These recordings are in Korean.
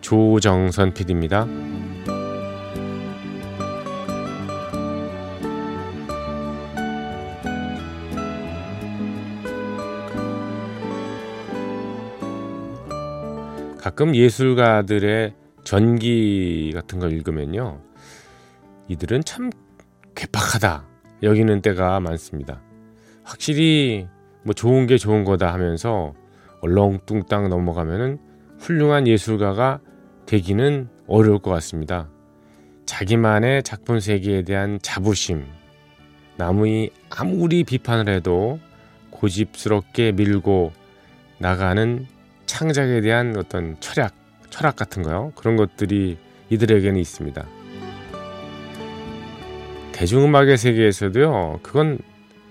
조정선 PD입니다. 가끔 예술가들의 전기 같은 걸 읽으면요. 이들은 참 괴팍하다 여기는 때가 많습니다. 확실히 뭐 좋은 게 좋은 거다 하면서 얼렁뚱땅 넘어가면은 훌륭한 예술가가 되기는 어려울 것 같습니다. 자기만의 작품 세계에 대한 자부심, 남의 아무리 비판을 해도 고집스럽게 밀고 나가는 창작에 대한 어떤 철학, 철학 같은 거요. 그런 것들이 이들에게는 있습니다. 대중음악의 세계에서도요, 그건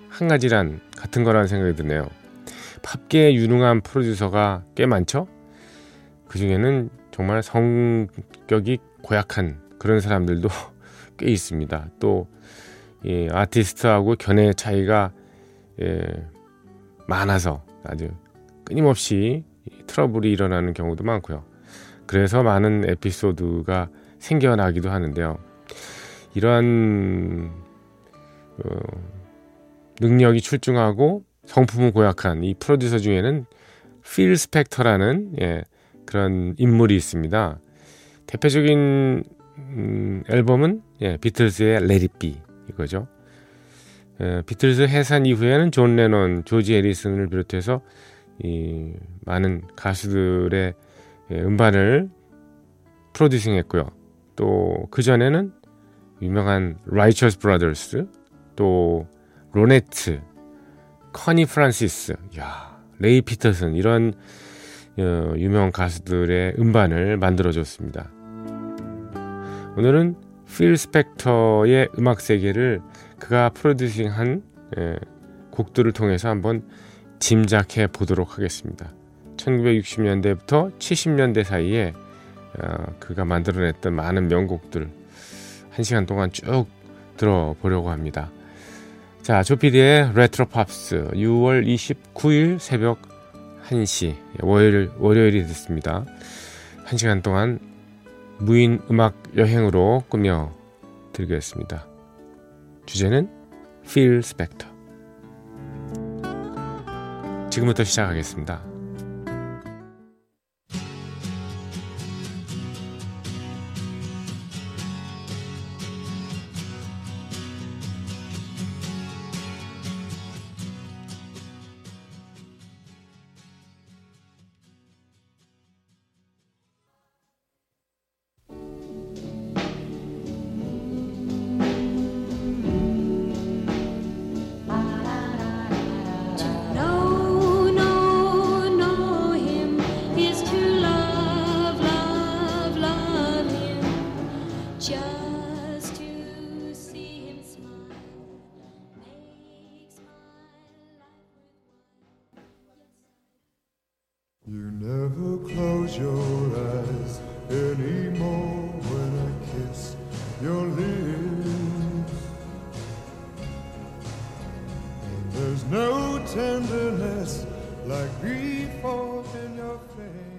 한 가지란 같은 거라는 생각이 드네요. 팝계에 유능한 프로듀서가 꽤 많죠? 그 중에는 정말 성격이 고약한 그런 사람들도 꽤 있습니다. 또, 예, 아티스트하고 견해 차이가 예, 많아서 아주 끊임없이 트러블이 일어나는 경우도 많고요. 그래서 많은 에피소드가 생겨나기도 하는데요. 이러한 어, 능력이 출중하고 성품은 고약한 이 프로듀서 중에는 필 스펙터라는 예, 그런 인물이 있습니다. 대표적인 음, 앨범은 예, 비틀스의 Be 이거죠. 예, 비틀스 해산 이후에는 존 레논, 조지 해리슨을 비롯해서 이 많은 가수들의 예, 음반을 프로듀싱했고요. 또 그 전에는 유명한 라이처스 브라더스, 또 로네트, 코니 프란시스, 야 레이 피터슨 이런 어, 유명 가수들의 음반을 만들어줬습니다. 오늘은 필 스펙터의 음악 세계를 그가 프로듀싱한 예, 곡들을 통해서 한번 짐작해 보도록 하겠습니다. 1960년대부터 70년대 사이에 어, 그가 만들어냈던 많은 명곡들 한 시간 동안 쭉 들어보려고 합니다. 자, 조피디의 레트로 팝스 6월 29일 새벽 1시 월요일, 월요일이 됐습니다. 한 시간 동안 무인 음악 여행으로 꾸며 드리겠습니다. 주제는 Phil Spector. 지금부터 시작하겠습니다. Your lips. There's no tenderness like before in your fingertips.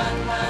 one, man.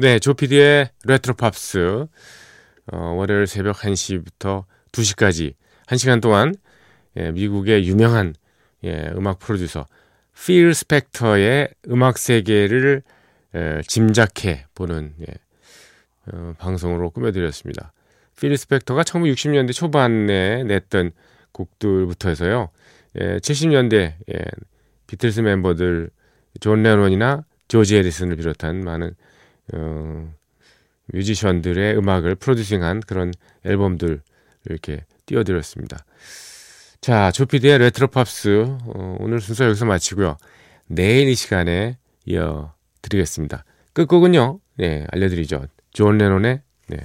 네, 조피디의 레트로 팝스. 어, 월요일 새벽 1시부터 2시까지 1시간 동안 예, 미국의 유명한 예, 음악 프로듀서 필 스펙터의 음악 세계를 예, 짐작해 보는 예, 어, 방송으로 꾸며드렸습니다. 필 스펙터가 1960년대 초반에 냈던 곡들부터 해서요. 예, 70년대 예, 비틀스 멤버들 존 레논이나 조지 해리슨을 비롯한 많은 어, 뮤지션들의 음악을 프로듀싱한 그런 앨범들 이렇게 띄워드렸습니다. 자, 조피디의 레트로 팝스 어, 오늘 순서 여기서 마치고요. 내일 이 시간에 이어드리겠습니다. 끝곡은요. 네, 알려드리죠. 존 레논의 네,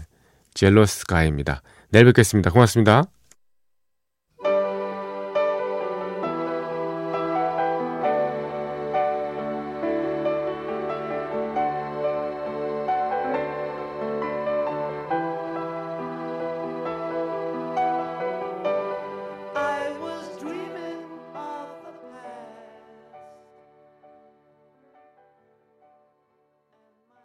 Jealous Guy입니다. 내일 뵙겠습니다. 고맙습니다.